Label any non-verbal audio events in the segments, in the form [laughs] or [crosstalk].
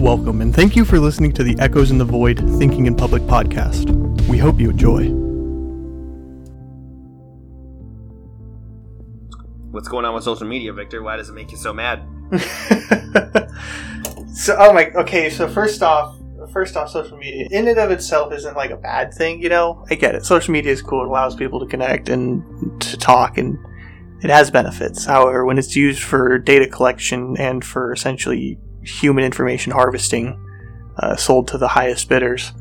Welcome, and thank you for listening to the Echoes in the Void Thinking in Public podcast. We hope you enjoy. What's going on with social media, Victor? Why does it make you so mad? [laughs] so, oh my, okay, so first off, first off, social media in and of itself isn't like a bad thing, you know? I get it. Social media is cool. It allows people to connect and to talk, and it has benefits. However, when it's used for data collection and for essentially human information harvesting uh, sold to the highest bidders.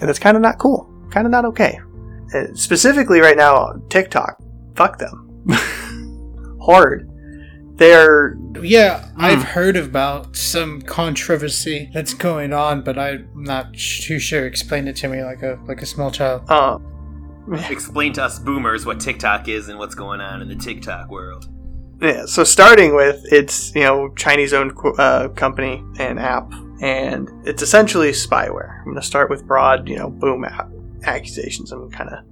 And that's kind of not cool. Kind of not okay. Uh, specifically, right now, TikTok. Fuck them. [laughs] Hard. They're. Yeah, I've heard about some controversy that's going on, but I'm not too sure. Explain it to me like a like a small child. Uh, Explain to us boomers what TikTok is and what's going on in the TikTok world. Yeah, so starting with it's you know Chinese owned uh, company and app, and it's essentially spyware. I'm going to start with broad you know boom accusations. I'm kind of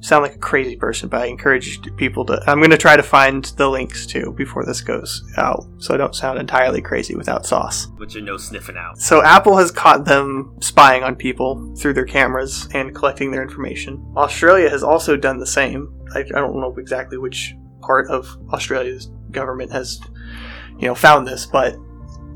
sound like a crazy person, but I encourage people to. I'm going to try to find the links too before this goes out, so I don't sound entirely crazy without sauce. But you're no sniffing out. So Apple has caught them spying on people through their cameras and collecting their information. Australia has also done the same. I, I don't know exactly which part of Australia's government has, you know, found this, but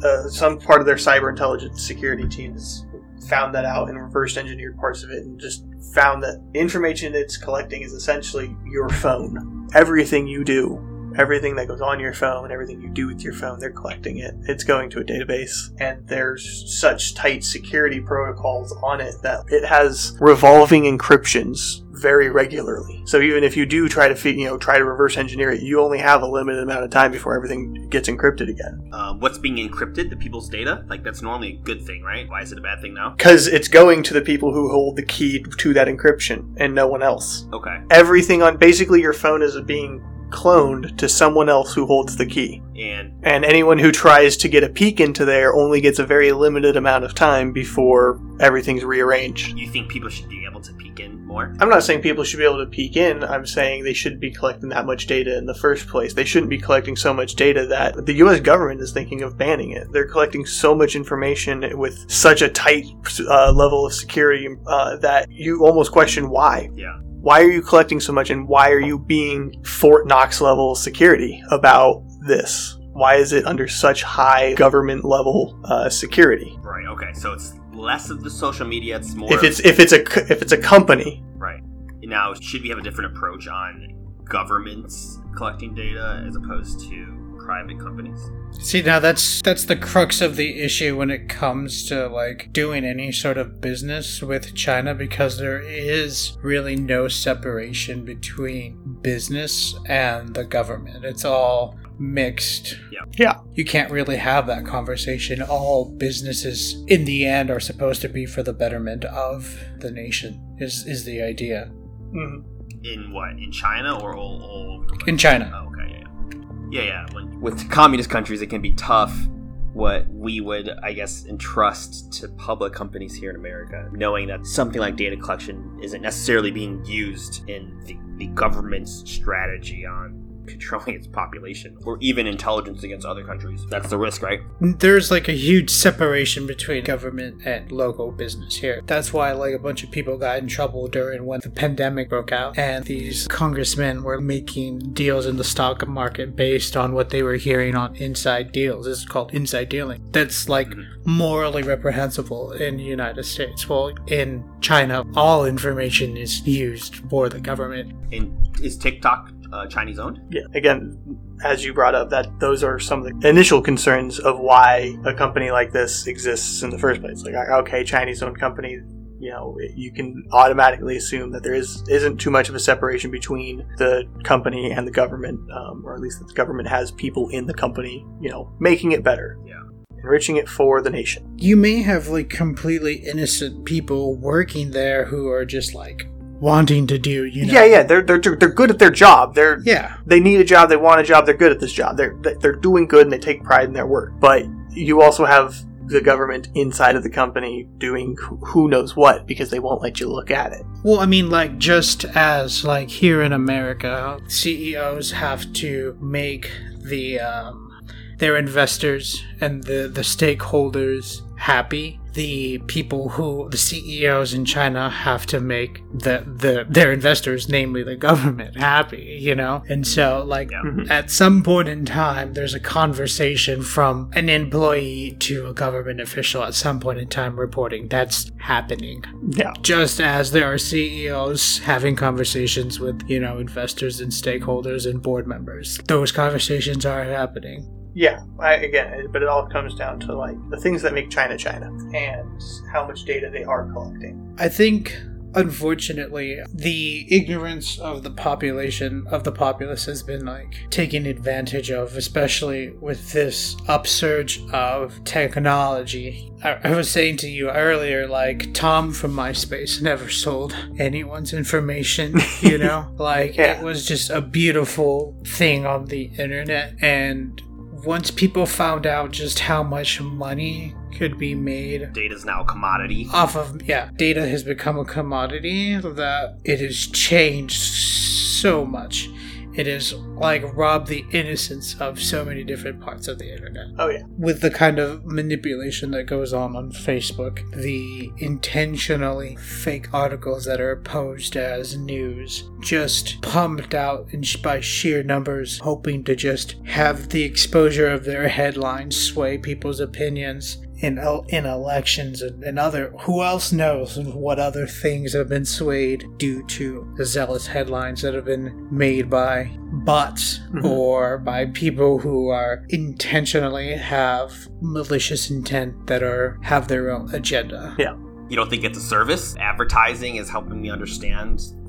uh, some part of their cyber intelligence security team has found that out and reverse engineered parts of it and just found that information it's collecting is essentially your phone. Everything you do everything that goes on your phone, everything you do with your phone, they're collecting it. It's going to a database, and there's such tight security protocols on it that it has revolving encryptions very regularly. So even if you do try to you know try to reverse engineer it, you only have a limited amount of time before everything gets encrypted again. Uh, what's being encrypted? The people's data? Like that's normally a good thing, right? Why is it a bad thing now? Because it's going to the people who hold the key to that encryption and no one else. Okay. Everything on basically your phone is being cloned to someone else who holds the key. And and anyone who tries to get a peek into there only gets a very limited amount of time before everything's rearranged. You think people should be able to peek in more? I'm not saying people should be able to peek in. I'm saying they shouldn't be collecting that much data in the first place. They shouldn't be collecting so much data that the US government is thinking of banning it. They're collecting so much information with such a tight uh, level of security uh, that you almost question why. Yeah why are you collecting so much and why are you being Fort Knox level security about this? Why is it under such high government level uh, security? Right. Okay. So it's less of the social media. It's more. If it's if it's a if it's a company. Right. Now, should we have a different approach on governments collecting data as opposed to private companies. See, now that's that's the crux of the issue when it comes to like doing any sort of business with China because there is really no separation between business and the government. It's all mixed. Yeah. Yeah. You can't really have that conversation. All businesses in the end are supposed to be for the betterment of the nation. Is is the idea. Mm-hmm. In what? In China or all? all... In China. Oh, yeah, yeah. When, with communist countries, it can be tough what we would, I guess, entrust to public companies here in America, knowing that something like data collection isn't necessarily being used in the, the government's strategy on controlling [laughs] its population or even intelligence against other countries. That's the risk, right? There's like a huge separation between government and local business here. That's why like a bunch of people got in trouble during when the pandemic broke out and these congressmen were making deals in the stock market based on what they were hearing on inside deals. This is called inside dealing. That's like mm-hmm. morally reprehensible in the United States. Well, in China, all information is used for the government. And is TikTok uh, Chinese owned. Yeah, again, as you brought up, that those are some of the initial concerns of why a company like this exists in the first place. Like, okay, Chinese owned company, you know, you can automatically assume that there is isn't too much of a separation between the company and the government, um, or at least that the government has people in the company, you know, making it better. Yeah. Enriching it for the nation. You may have like completely innocent people working there who are just like wanting to do. You know? Yeah, yeah, they're they're they're good at their job. They're yeah, they need a job. They want a job. They're good at this job. They're they're doing good and they take pride in their work. But you also have the government inside of the company doing who knows what because they won't let you look at it. Well, I mean, like just as like here in America, CEOs have to make the um, their investors and the, the stakeholders happy the people who the CEOs in China have to make the the their investors, namely the government, happy, you know? And so like Yeah. Mm-hmm. at some point in time there's a conversation from an employee to a government official at some point in time reporting that's happening. Yeah. Just as there are CEOs having conversations with, you know, investors and stakeholders and board members. Those conversations are happening. Yeah, I, again, but it all comes down to like the things that make China China and how much data they are collecting. I think, unfortunately, the ignorance of the population, of the populace, has been like taken advantage of, especially with this upsurge of technology. I, I was saying to you earlier, like, Tom from MySpace never sold anyone's information, you [laughs] know? like, Yeah. it was just a beautiful thing on the internet, and once people found out just how much money could be made Data's now a commodity. off of yeah data has become a commodity that it has changed so much it has like robbed the innocence of so many different parts of the internet Oh yeah, with the kind of manipulation that goes on on Facebook, the intentionally fake articles that are posed as news, just pumped out in, by sheer numbers, hoping to just have the exposure of their headlines sway people's opinions. In, in elections and, and other who else knows what other things have been swayed due to the zealous headlines that have been made by bots Mhm. or by people who are intentionally have malicious intent that are have their own agenda. Yeah. You don't think it's a service? Advertising is helping me understand the, the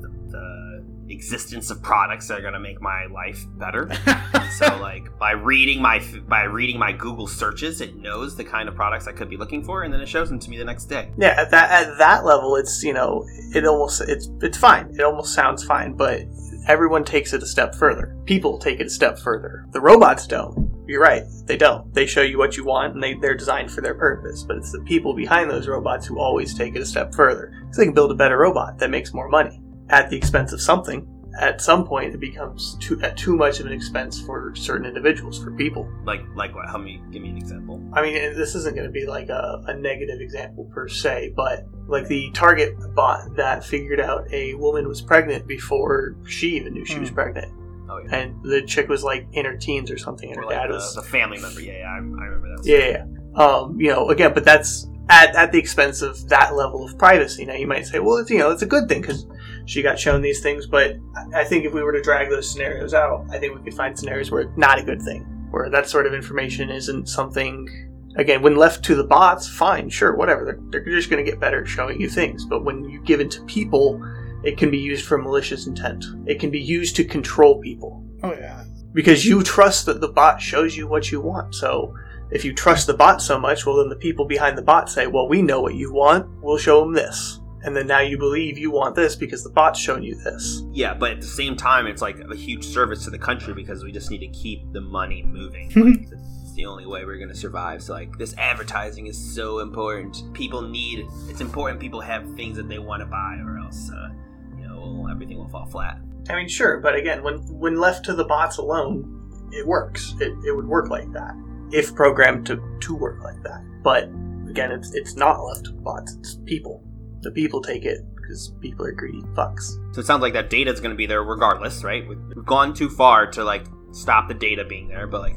existence of products that are going to make my life better. [laughs] so, like by reading my by reading my Google searches, it knows the kind of products I could be looking for, and then it shows them to me the next day. yeah. At that at that level, it's you know, it almost it's it's fine. It almost sounds fine, but everyone takes it a step further. People take it a step further. The robots don't. You're right. They don't. They show you what you want, and they, they're designed for their purpose. But it's the people behind those robots who always take it a step further. So they can build a better robot that makes more money at the expense of something. At some point, it becomes too at too much of an expense for certain individuals, for people. Like like what? Help me give me an example. I mean, and this isn't going to be like a, a negative example per se, but like the Target bot that figured out a woman was pregnant before she even knew she was Hmm. pregnant. Oh yeah. And the chick was like in her teens or something, and Or her like dad the, was. the family member. Yeah, yeah, I, I remember that. Yeah, yeah, yeah. Um, you know, again, but that's at, at the expense of that level of privacy. Now, you might say, well, it's, you know, it's a good thing because she got shown these things, but I- think if we were to drag those scenarios out, I think we could find scenarios where it's not a good thing, where that sort of information isn't something. Again, when left to the bots, fine, sure, whatever. They're, they're just going to get better at showing you things. But when you give it to people, it can be used for malicious intent. It can be used to control people Oh yeah. because you trust that the bot shows you what you want. So if you trust the bot so much, well, then the people behind the bot say, well, we know what you want. We'll show them this. And then now you believe you want this because the bot's shown you this. Yeah, but at the same time, it's like a huge service to the country because we just need to keep the money moving. [laughs] like, it's the only way we're going to survive. So, like, this advertising is so important. People need it's important. People have things that they want to buy, or else, uh, you know, everything will fall flat. I mean, sure, but again, when when left to the bots alone, it works. It, it would work like that if programmed to, to work like that. But again, it's it's not left to bots. It's people. The people take it because people are greedy fucks. So it sounds like that data is going to be there regardless, right? We've we've gone too far to like stop the data being there, but like,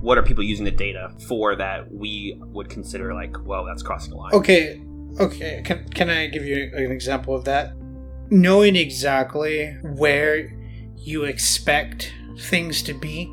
what are people using the data for that we would consider like, well, that's crossing a line? Okay. Okay. Can can I give you an example of that? Knowing exactly where you expect things to be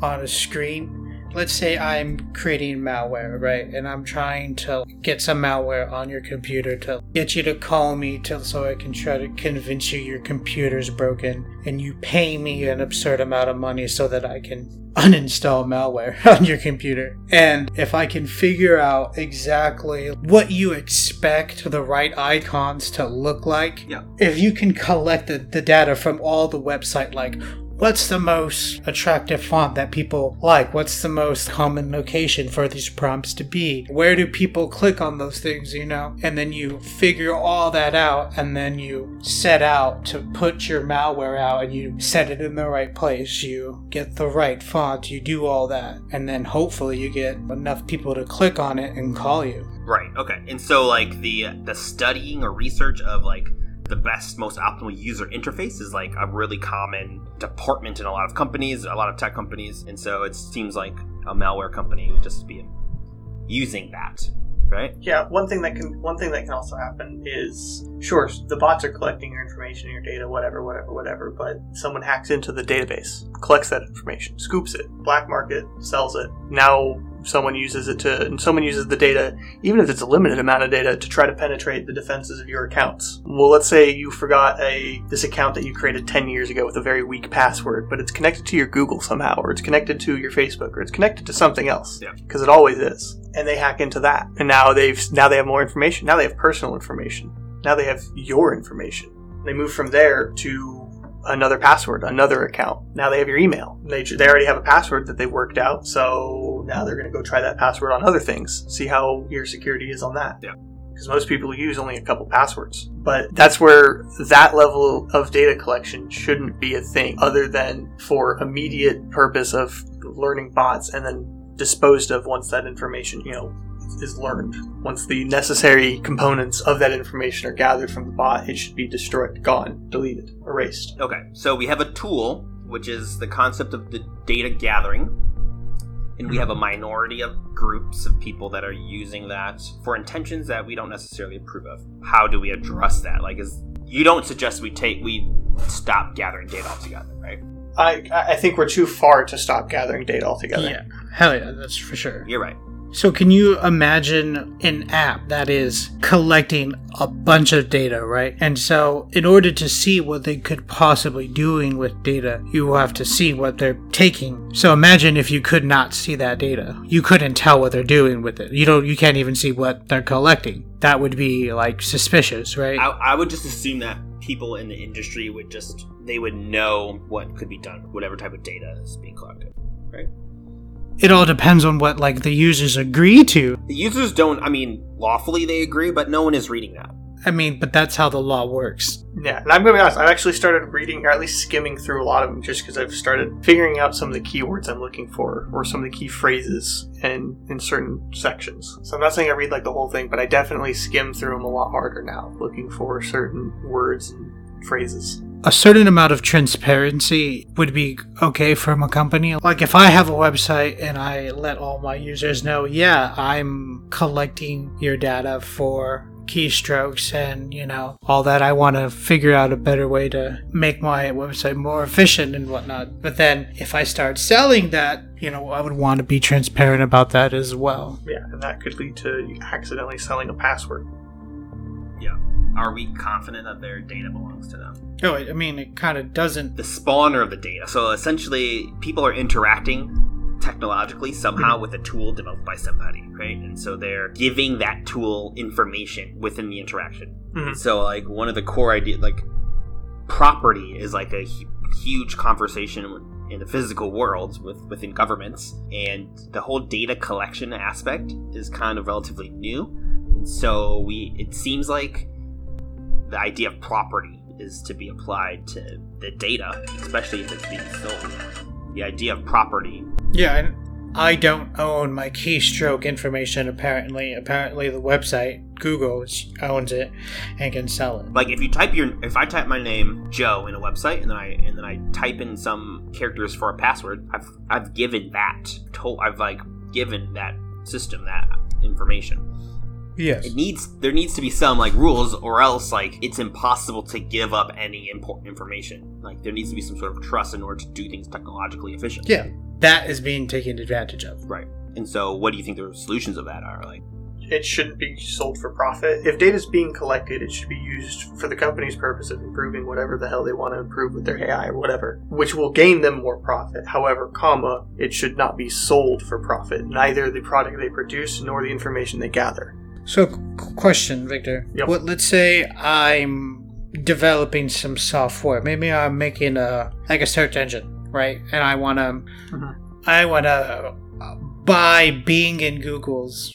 on a screen. Let's say I'm creating malware, right? And I'm trying to get some malware on your computer to get you to call me to so I can try to convince you your computer's broken and you pay me an absurd amount of money so that I can uninstall malware [laughs] on your computer. And if I can figure out exactly what you expect the right icons to look like, Yeah. if you can collect the, the data from all the website, like what's the most attractive font that people like? What's the most common location for these prompts to be? Where do people click on those things, you know? And then you figure all that out and then you set out to put your malware out and you set it in the right place. You get the right font, you do all that. And then hopefully you get enough people to click on it and call you. Right. Okay. And so like the the studying or research of like the best, most optimal user interface is like a really common department in a lot of companies, a lot of tech companies, and so it seems like a malware company would just be using that, right? Yeah, one thing that can one thing that can also happen is sure the bots are collecting your information, your data, whatever, whatever, whatever, but someone hacks into the database, collects that information, scoops it, black market, sells it. Now someone uses it to, and someone uses the data, even if it's a limited amount of data, to try to penetrate the defenses of your accounts. Well, let's say you forgot a this account that you created 10 years ago with a very weak password, but it's connected to your Google somehow, or it's connected to your Facebook, or it's connected to something else. Yeah. Because it always is. And they hack into that. And now they've now they have more information. Now they have personal information. Now they have your information. They move from there to another password, another account. Now they have your email. They, they already have a password that they worked out, so now they're going to go try that password on other things, see how your security is on that. Yeah. Because most people use only a couple passwords. But that's where that level of data collection shouldn't be a thing, other than for immediate purpose of learning bots and then disposed of once that information, you know, is learned. Once the necessary components of that information are gathered from the bot, it should be destroyed, gone, deleted, erased. Okay, so we have a tool, which is the concept of the data gathering, and we have a minority of groups of people that are using that for intentions that we don't necessarily approve of. How do we address that? Like, is you don't suggest we take we stop gathering data altogether, right? I I think we're too far to stop gathering data altogether. Yeah, hell yeah, that's for sure. You're right. So, can you imagine an app that is collecting a bunch of data, right? And so, in order to see what they could possibly doing with data, you have to see what they're taking. So, imagine if you could not see that data, you couldn't tell what they're doing with it. You don't, you can't even see what they're collecting. That would be like suspicious, right? I, I would just assume that people in the industry would just they would know what could be done whatever type of data is being collected, right? It all depends on what like the users agree to. The users don't. I mean, lawfully they agree, but no one is reading that. I mean, but that's how the law works. Yeah, and I'm going to be honest, I've actually started reading, or at least skimming through a lot of them just because I've started figuring out some of the keywords I'm looking for, or some of the key phrases and in certain sections. So I'm not saying I read like the whole thing, but I definitely skim through them a lot harder now, looking for certain words and phrases a certain amount of transparency would be okay from a company. Like if I have a website and I let all my users know, yeah, I'm collecting your data for keystrokes and you know all that i want to figure out a better way to make my website more efficient and whatnot. But then if i start selling that you know i would want to be transparent about that as well. Yeah and that could lead to accidentally selling a password. Yeah are we confident that their data belongs to them Oh, I mean, it kind of doesn't. The spawner of the data. So essentially, people are interacting technologically somehow with a tool developed by somebody, right? And so they're giving that tool information within the interaction. Mm-hmm. So, like, one of the core ideas, like, property is like a huge conversation in the physical world with within governments, and the whole data collection aspect is kind of relatively new. And so we, it seems like the idea of property is to be applied to the data, especially if it's being sold. The idea of property. Yeah, and I don't own my keystroke information. Apparently, apparently the website Google owns it and can sell it. Like if you type your, if I type my name Joe in a website and then I and then I type in some characters for a password, I've I've given that. Told I've like given that system that information. Yes. It needs there needs to be some like rules, or else like it's impossible to give up any important information. Like there needs to be some sort of trust in order to do things technologically efficient. Yeah, that is being taken advantage of. Right. And so, what do you think the solutions of that are? Like, it shouldn't be sold for profit. If data is being collected, it should be used for the company's purpose of improving whatever the hell they want to improve with their AI or whatever, which will gain them more profit. However, comma, it should not be sold for profit, neither the product they produce nor the information they gather. So, question, Victor. Yep. What? Let's say I'm developing some software. Maybe I'm making a like a search engine, right? And I want to Mhm. I want to buy Bing and Google's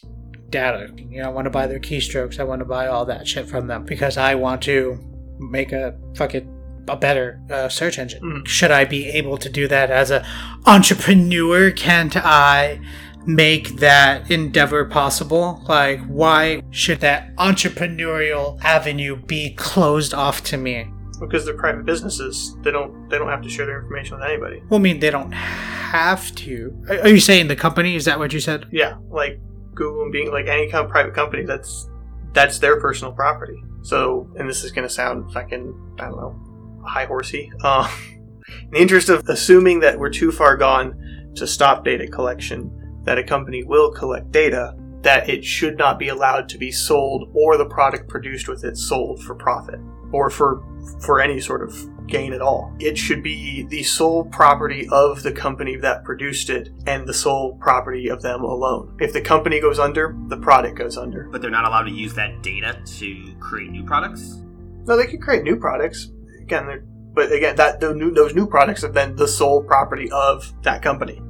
data. You know, I want to buy their keystrokes. I want to buy all that shit from them because I want to make a fucking a better uh, search engine. Mm. Should I be able to do that as a entrepreneur? Can't I make that endeavor possible? Like, why should that entrepreneurial avenue be closed off to me? because they're private businesses. They don't they don't have to share their information with anybody. Well, I mean, they don't have to. Are you saying the company? Is that what you said? Yeah, like Google and Bing like any kind of private company, that's that's their personal property. So, and this is going to sound fucking I don't know, high horsey. Uh, [laughs] in the interest of assuming that we're too far gone to stop data collection, that a company will collect data, that it should not be allowed to be sold or the product produced with it sold for profit or for for any sort of gain at all. It should be the sole property of the company that produced it and the sole property of them alone. If the company goes under, the product goes under. But they're not allowed to use that data to create new products. No, they can create new products. Again, they're, but again, that the new, those new products are then the sole property of that company.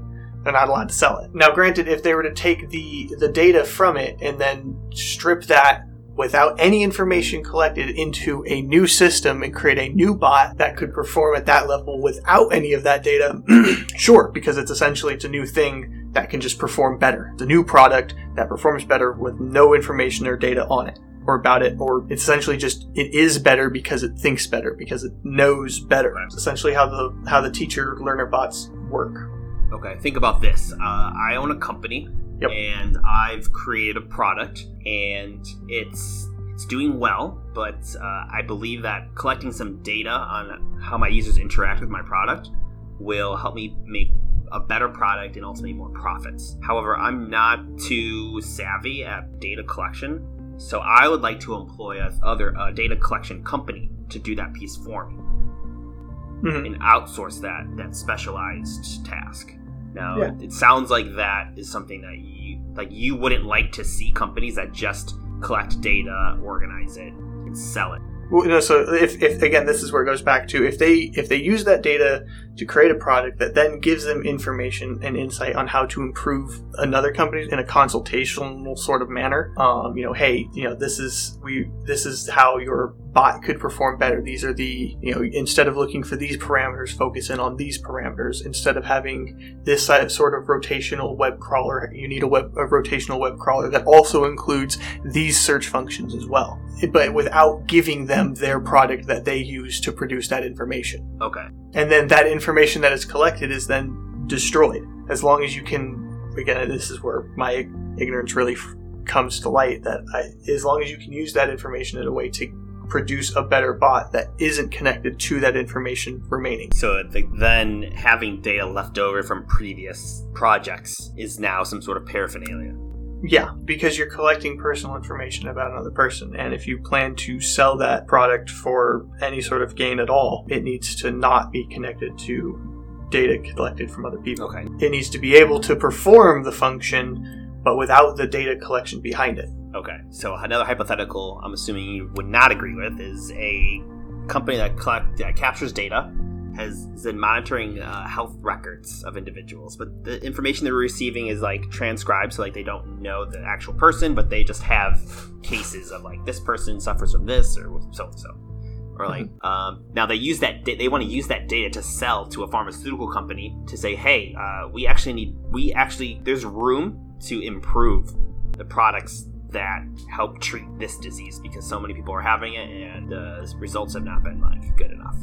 They're not allowed to sell it. Now, granted, if they were to take the the data from it and then strip that without any information collected into a new system and create a new bot that could perform at that level without any of that data, [clears throat] sure, because it's essentially it's a new thing that can just perform better. The new product that performs better with no information or data on it or about it, or it's essentially just it is better because it thinks better because it knows better. It's essentially how the how the teacher learner bots work. Okay, think about this. Uh, I own a company, Yep. and I've created a product, and it's it's doing well. But uh, I believe that collecting some data on how my users interact with my product will help me make a better product and ultimately more profits. However, I'm not too savvy at data collection, so I would like to employ a other uh, data collection company to do that piece for me Mhm. and outsource that that specialized task. Now, Yeah. it, it sounds like that is something that you like. You wouldn't like to see companies that just collect data, organize it, and sell it. Well, no, so if, if again, this is where it goes back to if they if they use that data to create a product that then gives them information and insight on how to improve another company in a consultational sort of manner. Um, you know, hey, you know, this is we this is how your bot could perform better. These are the you know instead of looking for these parameters, focus in on these parameters. Instead of having this sort of rotational web crawler, you need a web a rotational web crawler that also includes these search functions as well, but without giving them their product that they use to produce that information. Okay. And then that information that is collected is then destroyed. As long as you can, again, this is where my ignorance really f- comes to light. That I, as long as you can use that information in a way to produce a better bot that isn't connected to that information remaining. So the, then having data left over from previous projects is now some sort of paraphernalia. Yeah, because you're collecting personal information about another person, and if you plan to sell that product for any sort of gain at all, it needs to not be connected to data collected from other people. Okay. It needs to be able to perform the function, but without the data collection behind it. Okay. So another hypothetical, I'm assuming you would not agree with, is a company that collect that captures data has been monitoring uh, health records of individuals, but the information they're receiving is like transcribed, so like they don't know the actual person, but they just have cases of like this person suffers from this or so and so. Or like um, now they use that da- they want to use that data to sell to a pharmaceutical company to say, hey, uh, we actually need we actually there's room to improve the products that help treat this disease because so many people are having it and the results have not been like good enough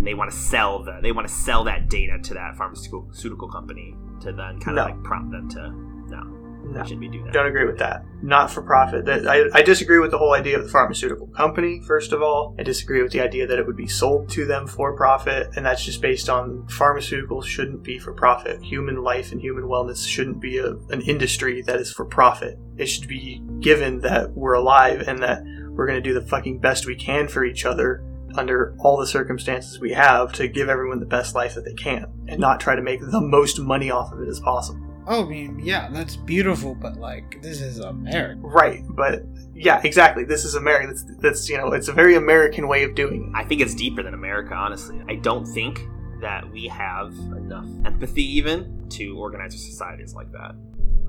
and they want to sell the they want to sell that data to that pharmaceutical company to then kind No. of like prompt them to no, No. shouldn't be doing that Don't agree with that. Not for profit. That- I, I disagree with the whole idea of the pharmaceutical company, first of all. I disagree with the idea that it would be sold to them for profit, and that's just based on pharmaceuticals shouldn't be for profit. Human life and human wellness shouldn't be a, an industry that is for profit. It should be given that we're alive and that we're going to do the fucking best we can for each other under all the circumstances we have to give everyone the best life that they can and not try to make the most money off of it as possible. oh, I mean, yeah, that's beautiful, but like, this is America. Right, but yeah, exactly. This is America. That's, that's you know, it's a very American way of doing it. I think it's deeper than America, honestly. I don't think that we have enough empathy even to organize our societies like that.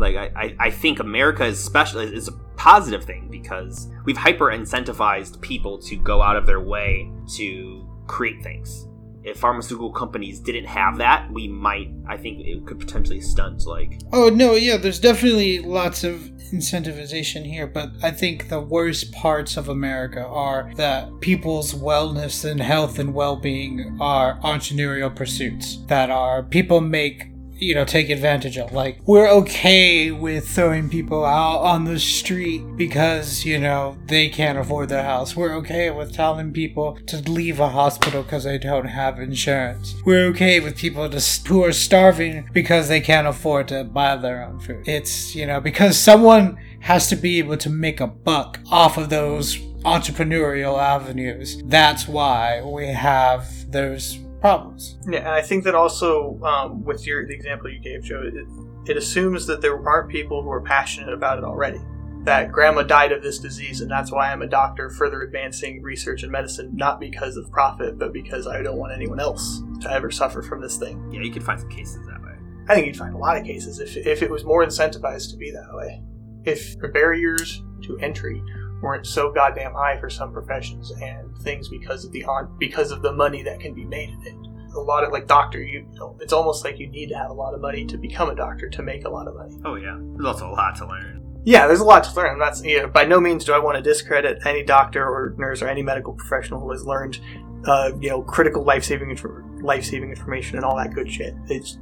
Like I, I, think America is special is a positive thing because we've hyper incentivized people to go out of their way to create things. If pharmaceutical companies didn't have that, we might I think it could potentially stunt like Oh no, yeah, there's definitely lots of incentivization here, but I think the worst parts of America are that people's wellness and health and well-being are entrepreneurial pursuits that are people make you know take advantage of. Like we're okay with throwing people out on the street because you know they can't afford their house. We're okay with telling people to leave a hospital because they don't have insurance. We're okay with people to, who are starving because they can't afford to buy their own food. It's you know because someone has to be able to make a buck off of those entrepreneurial avenues. That's why we have those problems. Yeah, and I think that also um, with your the example you gave, Joe, it, it assumes that there aren't people who are passionate about it already. That grandma died of this disease, and that's why I'm a doctor, further advancing research in medicine, not because of profit, but because I don't want anyone else to ever suffer from this thing. Yeah, you could find some cases that way. I think you'd find a lot of cases if, if it was more incentivized to be that way. If barriers to entry weren't so goddamn high for some professions and things because of the on because of the money that can be made in it. A lot of like doctor, you, you know, it's almost like you need to have a lot of money to become a doctor to make a lot of money. Oh yeah, there's also a lot to learn. Yeah, there's a lot to learn. That's you know, by no means do I want to discredit any doctor or nurse or any medical professional who has learned, uh, you know, critical life saving life saving information and all that good shit. It's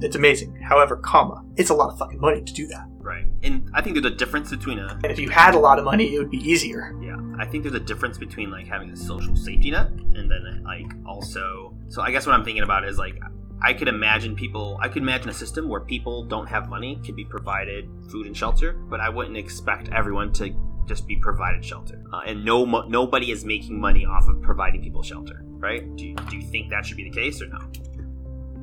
it's amazing. However, comma, it's a lot of fucking money to do that. Right. And I think there's a difference between a And if you had a lot of money, it would be easier. yeah, I think there's a difference between like having a social safety net and then like also so I guess what I'm thinking about is like I could imagine people I could imagine a system where people don't have money can be provided food and shelter, but I wouldn't expect everyone to just be provided shelter. Uh, and no mo- nobody is making money off of providing people shelter, right? Do you, do you think that should be the case or no?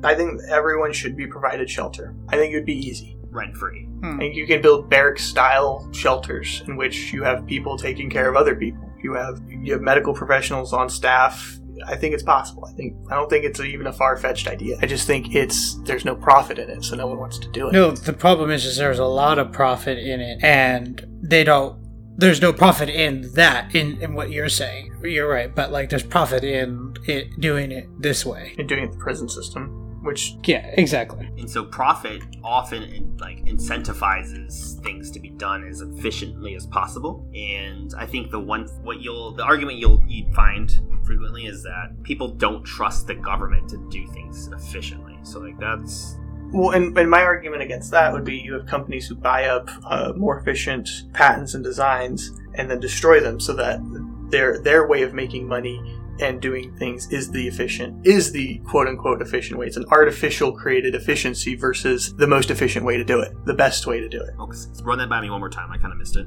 I think everyone should be provided shelter. I think it would be easy. Rent free. Hmm. I think you can build barrack style shelters in which you have people taking care of other people. You have you have medical professionals on staff. I think it's possible. I think I don't think it's even a far fetched idea. I just think it's there's no profit in it, so no one wants to do it. No, the problem is, is there's a lot of profit in it, and they don't. There's no profit in that, in, in what you're saying. You're right, but like there's profit in it doing it this way. In doing it the prison system, which Yeah, exactly. And so profit often like incentivizes things to be done as efficiently as possible. And I think the one what you'll the argument you'll you find frequently is that people don't trust the government to do things efficiently. So like that's Well, and, and my argument against that would be you have companies who buy up uh, more efficient patents and designs and then destroy them so that their their way of making money and doing things is the efficient is the quote unquote efficient way. It's an artificial created efficiency versus the most efficient way to do it, the best way to do it. oh, s- run that by me one more time. I kind of missed it.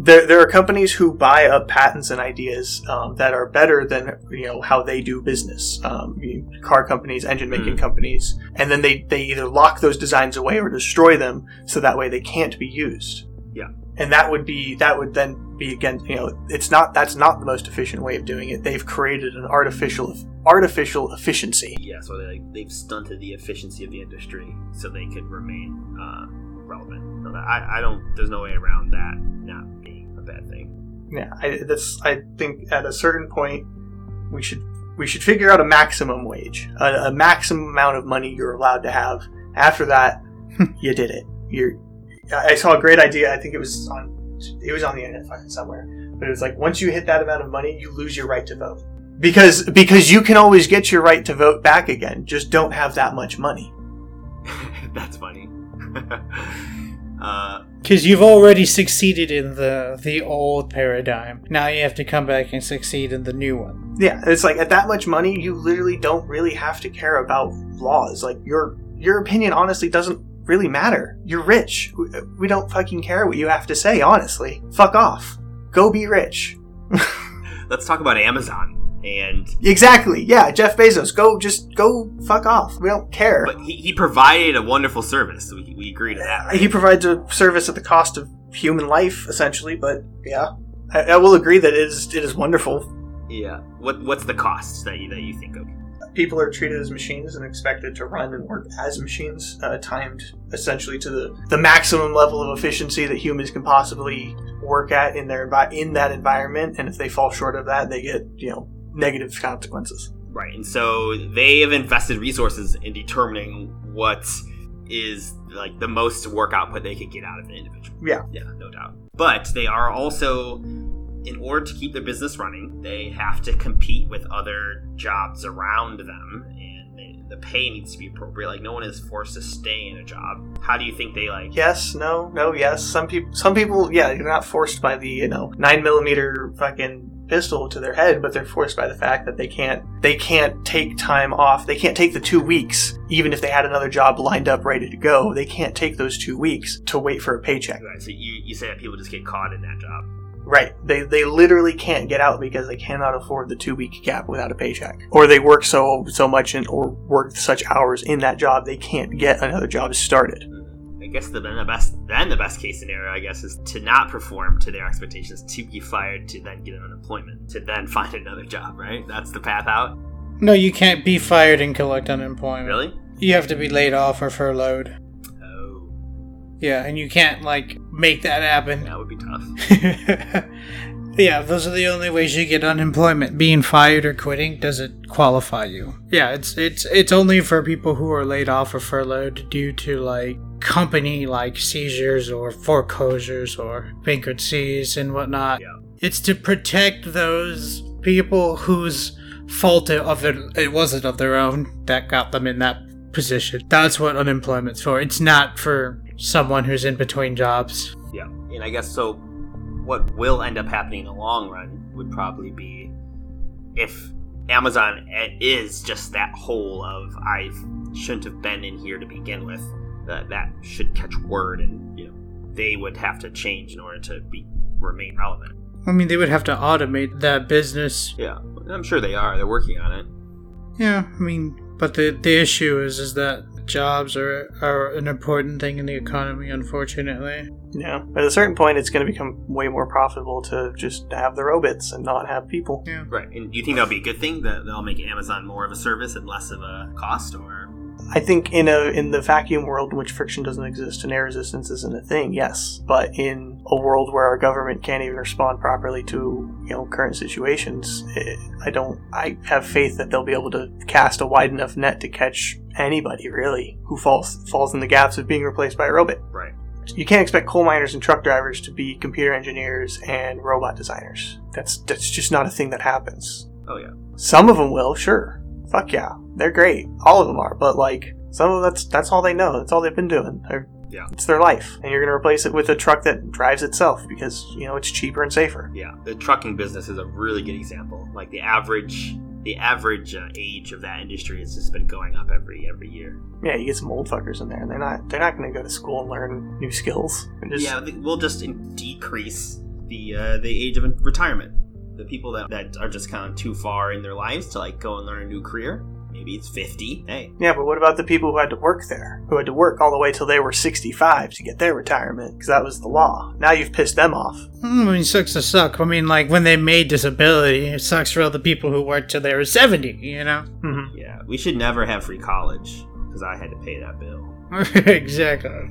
There, there are companies who buy up patents and ideas um, that are better than you know how they do business. Um, car companies, engine making Mm. companies, and then they they either lock those designs away or destroy them, so that way they can't be used. Yeah. And that would be that would then be again you know it's not that's not the most efficient way of doing it. They've created an artificial artificial efficiency. Yeah, so they like they've stunted the efficiency of the industry so they could remain uh, relevant. So that- I I don't. There's no way around that not being a bad thing. Yeah, I, that's. I think at a certain point, we should we should figure out a maximum wage, a, a maximum amount of money you're allowed to have. After that, [laughs] you did it. You're. I saw a great idea. I think it was on. It was on the internet fucking somewhere, but it was like once you hit that amount of money, you lose your right to vote because because you can always get your right to vote back again. Just don't have that much money. [laughs] That's funny. [laughs] uh, Because you've already succeeded in the the old paradigm. Now you have to come back and succeed in the new one. Yeah, it's like at that much money, you literally don't really have to care about laws. Like your your opinion honestly doesn't really matter. You're rich. We, we don't fucking care what you have to say. Honestly, fuck off. Go be rich. [laughs] let's talk about Amazon. And Exactly. Yeah, Jeff Bezos, go just go fuck off. We don't care. but he, he provided a wonderful service. We, we agree to that, right? He provides a service at the cost of human life, essentially. But yeah, I, I will agree that it is it is wonderful. yeah. What what's the cost that you that you think of? People are treated as machines and expected to run and work as machines, uh, timed essentially to the, the maximum level of efficiency that humans can possibly work at in their envi- in that environment. And if they fall short of that, they get you know negative consequences. Right. And so they have invested resources in determining what is like the most work output they could get out of an individual. Yeah. Yeah, no doubt. But they are also in order to keep their business running, they have to compete with other jobs around them the pay needs to be appropriate. Like no one is forced to stay in a job. How do you think they like Yes, no, no, yes. Some people, some people, yeah, you're not forced by the you know nine millimeter fucking pistol to their head, but they're forced by the fact that they can't, they can't take time off. They can't take the two weeks, even if they had another job lined up ready to go. They can't take those two weeks to wait for a paycheck. Right, so you, you say that people just get caught in that job. Right. They they literally can't get out because they cannot afford the two week gap without a paycheck, or they work so so much and or work such hours in that job they can't get another job started. I guess the then the best then the best case scenario I guess is to not perform to their expectations, to be fired, to then get an unemployment, to then [laughs] find another job. Right? That's the path out. No, you can't be fired and collect unemployment. Really? You have to be laid off or furloughed. Oh, Yeah, and you can't like make that happen. that would be tough. [laughs] yeah, those are the only ways you get unemployment. Being fired or quitting doesn't qualify you. Yeah, it's it's it's only for people who are laid off or furloughed due to like company like seizures or foreclosures or bankruptcies and whatnot. Yeah. It's to protect those people whose fault of it it wasn't of their own that got them in that position. That's what unemployment's for. It's not for someone who's in between jobs. Yeah, and I guess so. What will end up happening in the long run would probably be if Amazon is just that hole of I shouldn't have been in here to begin with. That that should catch word, and you know they would have to change in order to be remain relevant. I mean, they would have to automate that business. Yeah, I'm sure they are. They're working on it. Yeah, I mean, but the the issue is is that jobs are are an important thing in the economy. Unfortunately, Yeah. At a certain point, it's going to become way more profitable to just have the robots and not have people. yeah. Right, and do you think that'll be a good thing that they'll make Amazon more of a service and less of a cost, or I think in a in the vacuum world in which friction doesn't exist and air resistance isn't a thing, yes. But in a world where our government can't even respond properly to you know current situations, eh, I don't. I have faith that they'll be able to cast a wide enough net to catch anybody really who falls falls in the gaps of being replaced by a robot. right? You can't expect coal miners and truck drivers to be computer engineers and robot designers. That's that's just not a thing that happens. Oh yeah, Some of them will, sure. Fuck yeah, they're great. All of them are, but like some of them, that's that's all they know. That's all they've been doing. They're, Yeah. it's their life, and you're gonna replace it with a truck that drives itself because you know it's cheaper and safer. Yeah, the trucking business is a really good example. Like the average, the average uh, age of that industry has just been going up every every year. Yeah, you get some old fuckers in there, and they're not they're not gonna go to school and learn new skills. Just, yeah, we'll just decrease the uh, the age of retirement. The people that, that are just kind of too far in their lives to like go and learn a new career. Maybe it's fifty. Hey, Yeah, but what about the people who had to work there? Who had to work all the way till they were 65 to get their retirement? Because that was the law. Now you've pissed them off. Mm, I mean, sucks to suck. I mean, like when they made disability, it sucks for all the people who worked till they were seventy. You know. hmm yeah, we should never have free college because I had to pay that bill. [laughs] exactly.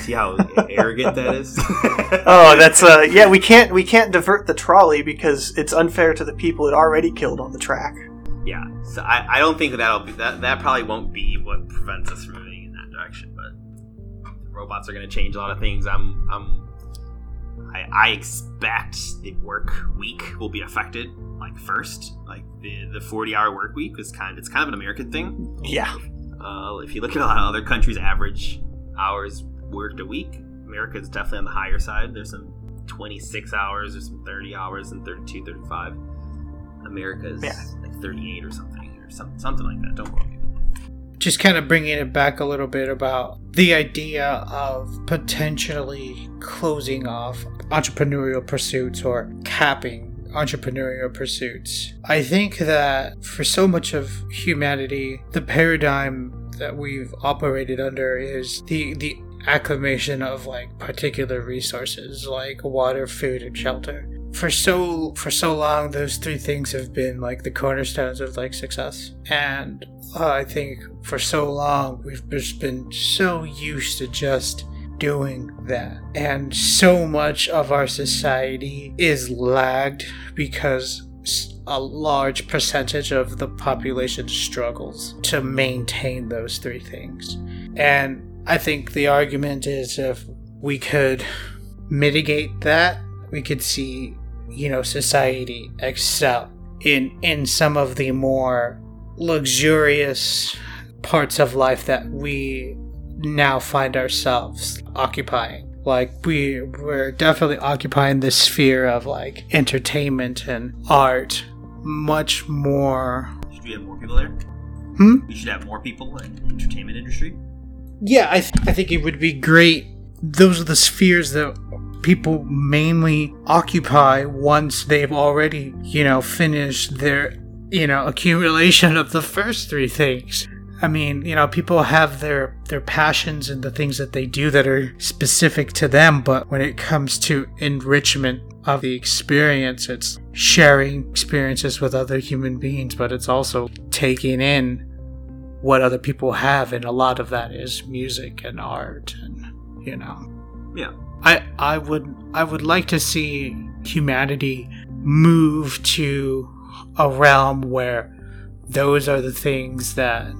See how arrogant that is. [laughs] Oh, that's uh, yeah. We can't we can't divert the trolley because it's unfair to the people it already killed on the track. Yeah, so I, I don't think that that'll be that that probably won't be what prevents us from moving in that direction. But robots are going to change a lot of things. I'm I'm I, I expect the work week will be affected like first. Like the the forty hour work week is kind it's kind of an American thing. Yeah, Uh, if you look at a lot of other countries' average hours worked a week, America is definitely on the higher side. There's some 26 hours, there's some 30 hours, and 32, 35. America is Yeah. like 38 or something, or some, something like that. Don't quote me. just kind of bringing it back a little bit about the idea of potentially closing off entrepreneurial pursuits or capping entrepreneurial pursuits. I think that for so much of humanity, the paradigm that we've operated under is the the acclamation of like particular resources like water, food, and shelter. For so for so long, those three things have been like the cornerstones of like success, and uh, I think for so long we've just been so used to just doing that. And so much of our society is lagged because a large percentage of the population struggles to maintain those three things. And I think the argument is if we could mitigate that, we could see, you know, society excel in in some of the more luxurious parts of life that we now find ourselves occupying. Like we we're definitely occupying this sphere of like entertainment and art much more. Should we have more people there? Hmm? We should have more people in the entertainment industry. Yeah, I, th- I think it would be great. Those are the spheres that people mainly occupy once they've already, you know, finished their, you know, accumulation of the first three things. I mean, you know, people have their their passions and the things that they do that are specific to them, but when it comes to enrichment of the experience, it's sharing experiences with other human beings, but it's also taking in what other people have and a lot of that is music and art and you know. Yeah. I I would I would like to see humanity move to a realm where those are the things that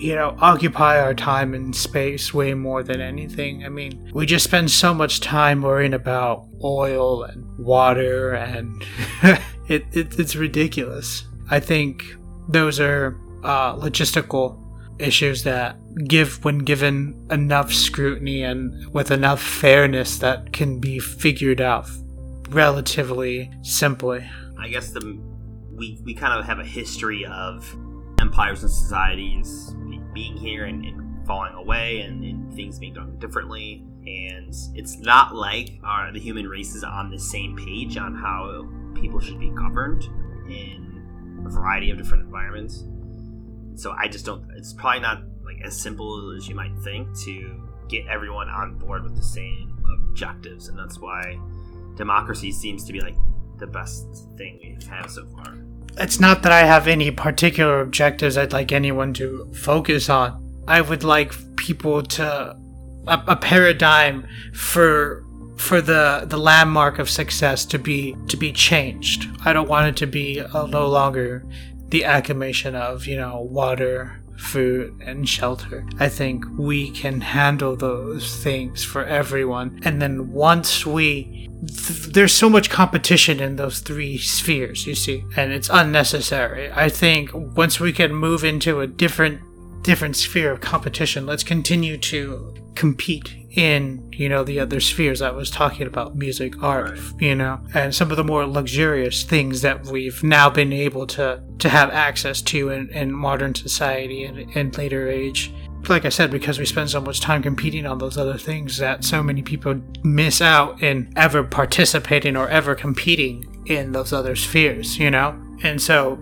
you know, occupy our time and space way more than anything. I mean, we just spend so much time worrying about oil and water, and [laughs] it, it, it's ridiculous. I think those are uh, logistical issues that give when given enough scrutiny and with enough fairness that can be figured out relatively simply. I guess the we we kind of have a history of empires and societies being here and, and falling away and, and, things being done differently. And it's not like our, the human race is on the same page on how people should be governed in a variety of different environments. So I just don't. It's probably not as simple as you might think to get everyone on board with the same objectives, and that's why democracy seems to be like the best thing we've had so far it's not that I have any particular objectives I'd like anyone to focus on. I would like people to a, a paradigm for for the the landmark of success to be to be changed. I don't want it to be no longer the acclamation of you know water, food, and shelter. I think we can handle those things for everyone, and then once we th- there's so much competition in those three spheres, you see, and it's unnecessary. I think once we can move into a different different sphere of competition, let's continue to compete in you know the other spheres I was talking about music art right. you know and some of the more luxurious things that we've now been able to to have access to in, in modern society and in later age like I said, because we spend so much time competing on those other things that so many people miss out in ever participating or ever competing in those other spheres, you know? And so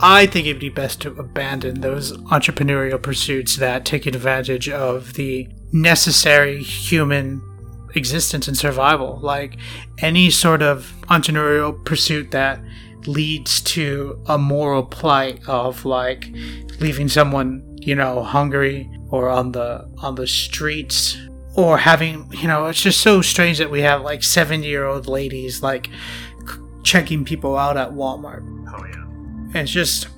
I think it'd be best to abandon those entrepreneurial pursuits that take advantage of the necessary human existence and survival. Like any sort of entrepreneurial pursuit that leads to a moral plight of like leaving someone, you know, hungry or on the on the streets or having you know it's just so strange that we have like 70 year old ladies like checking people out at walmart oh yeah and it's just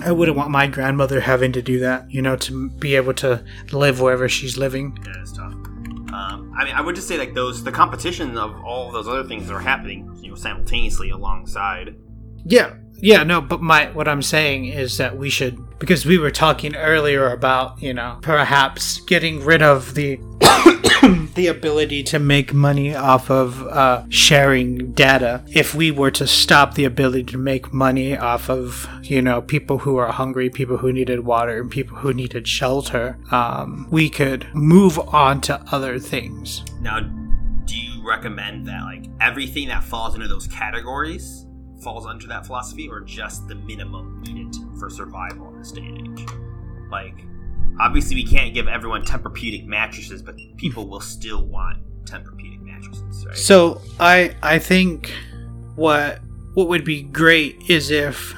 i wouldn't want my grandmother having to do that you know to be able to live wherever she's living. Yeah it's tough. Um, i mean i would just say like those the competition of all of those other things that are happening you know simultaneously alongside. Yeah yeah, no, but my what I'm saying is that we should because we were talking earlier about, you know, perhaps getting rid of the the ability to make money off of uh, sharing data. If we were to stop the ability to make money off of, you know, people who are hungry, people who needed water, and people who needed shelter, um, we could move on to other things. Now, do you recommend that, like, everything that falls into those categories falls under that philosophy or just the minimum needed for survival in this day and age. Like, obviously, we can't give everyone Tempur-Pedic mattresses, but people will still want Tempur-Pedic mattresses, right? So I I think what what would be great is if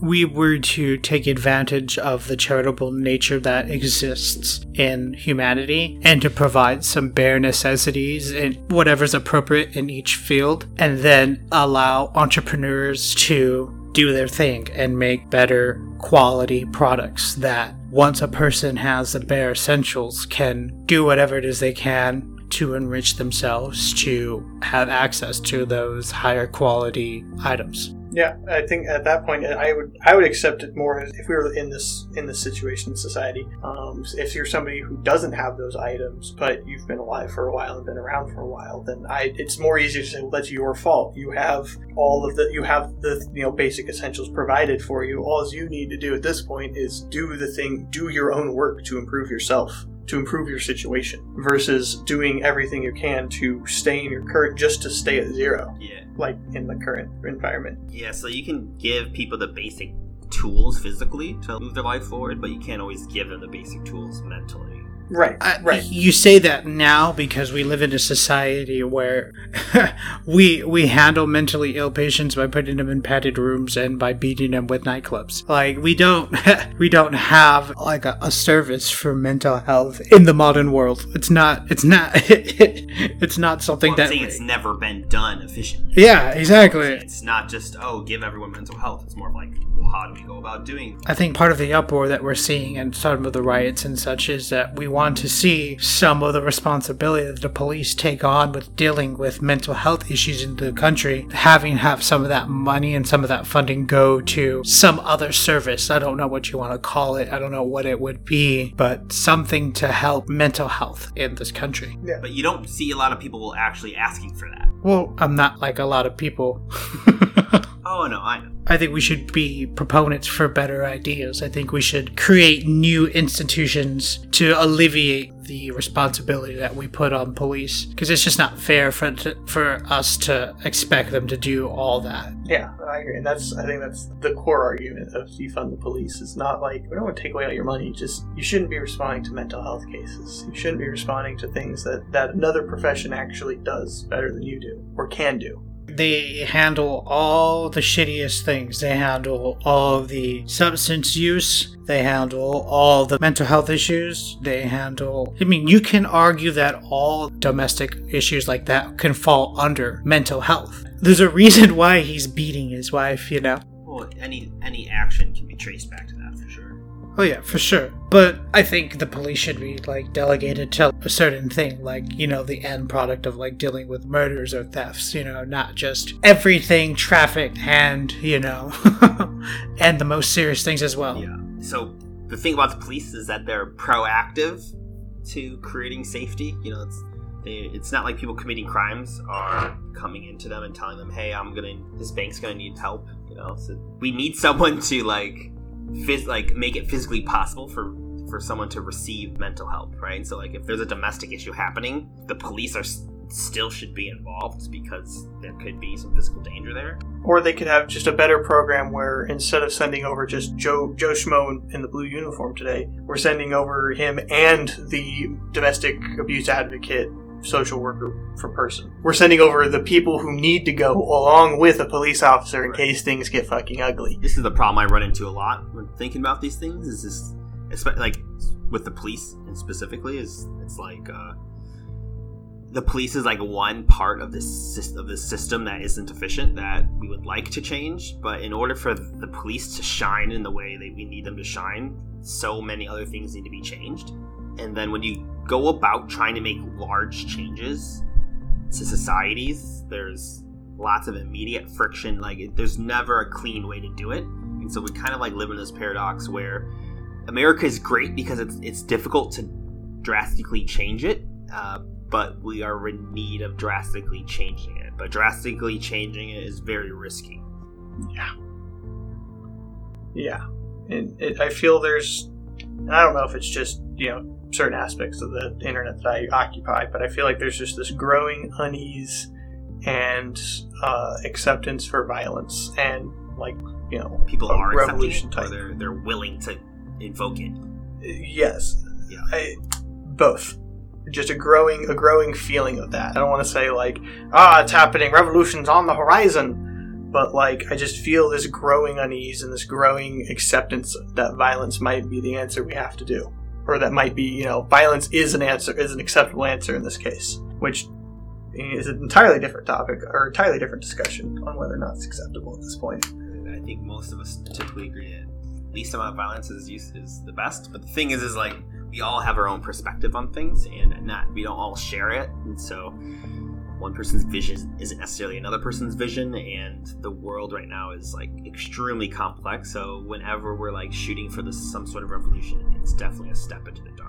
we were to take advantage of the charitable nature that exists in humanity and to provide some bare necessities and whatever's appropriate in each field, and then allow entrepreneurs to do their thing and make better quality products that once a person has the bare essentials can do whatever it is they can to enrich themselves to have access to those higher quality items. Yeah, I think at that point I would I would accept it more if we were in this in this situation in society. Um, if you're somebody who doesn't have those items, but you've been alive for a while and been around for a while, then I it's more easy to say, well, that's your fault. You have all of the you have the you know basic essentials provided for you. All you need to do at this point is do the thing, do your own work to improve yourself to improve your situation versus doing everything you can to stay in your current just to stay at zero yeah. like in the current environment Yeah, so you can give people the basic tools physically to move their life forward, but you can't always give them the basic tools mentally. Right I- right You say that now because we live in a society where [laughs] we we handle mentally ill patients by putting them in padded rooms and by beating them with nightclubs. Like we don't [laughs] we don't have like a, a service for mental health in the modern world. It's not it's not [laughs] it's not something Well, I'm that saying it's never been done efficiently. yeah exactly. It's not just oh, give everyone mental health. It's more of like, well, how do we go about doing? I think part of the uproar that we're seeing and some of the riots and such is that we want to see some of the responsibility that the police take on with dealing with mental health issues in the country, having have some of that money and some of that funding go to some other service. I don't know what you want to call it. I don't know what it would be, but something to help mental health in this country. Yeah. But you don't see a lot of people actually asking for that. Well, I'm not like a lot of people. [laughs] Oh no, I know. I think we should be proponents for better ideas. I think we should create new institutions to alleviate the responsibility that we put on police because it's just not fair for for us to expect them to do all that. yeah i agree and that's i think that's the core argument of defund the police it's not like we don't want to take away all your money just you shouldn't be responding to mental health cases you shouldn't be responding to things that that another profession actually does better than you do or can do They handle all the shittiest things. They handle all the substance use. They handle all the mental health issues. They handle. I mean, you can argue that all domestic issues like that can fall under mental health. There's a reason why he's beating his wife, you know? Well, any any action can be traced back to that for sure. Oh, yeah, for sure. But I think the police should be, like, delegated to a certain thing, like, you know, the end product of, like, dealing with murders or thefts, you know, not just everything traffic and, you know, [laughs] and the most serious things as well. Yeah. So the thing about the police is that they're proactive to creating safety. You know, it's they, it's not like people committing crimes are coming into them and telling them, "Hey, I'm gonna this bank's gonna need help." You know, so we need someone to like phys- like make it physically possible for for someone to receive mental help, right? So like if there's a domestic issue happening, the police are still should be involved because there could be some physical danger there. Or they could have just a better program where instead of sending over just Joe Joe Schmo in the blue uniform today, we're sending over him and the domestic abuse advocate social worker for person. We're sending over the people who need to go along with a police officer in case things get fucking ugly. this is the problem I run into a lot when thinking about these things. Is this, like with the police and specifically, is it's like uh, the police is like one part of this of this system that isn't efficient that we would like to change. But in order for the police to shine in the way that we need them to shine, so many other things need to be changed. And then when you go about trying to make large changes to societies, there's lots of immediate friction. Like, it, there's never a clean way to do it. And so we kind of like live in this paradox where America is great because it's it's difficult to drastically change it, uh, but we are in need of drastically changing it. But drastically changing it is very risky. Yeah, Yeah. and it, I feel there's, I don't know if it's just you know certain aspects of the internet that I occupy, but I feel like there's just this growing unease and uh, acceptance for violence and like you know People are revolution accepting it, or type. they're they're willing to invoke it. Yes, Yeah. I, both. Just a growing a growing feeling of that. I don't want to say like ah it's happening, revolution's on the horizon, but like I just feel this growing unease and this growing acceptance that violence might be the answer we have to do, or that might be you know violence is an answer is an acceptable answer in this case, which is an entirely different topic or entirely different discussion on whether or not it's acceptable at this point. I think most of us typically agree that least amount of violence is use is the best. But the thing is, is like we all have our own perspective on things, and not we don't all share it, and so one person's vision isn't necessarily another person's vision, and the world right now is like extremely complex. So whenever we're like shooting for this some sort of revolution, it's definitely a step into the dark.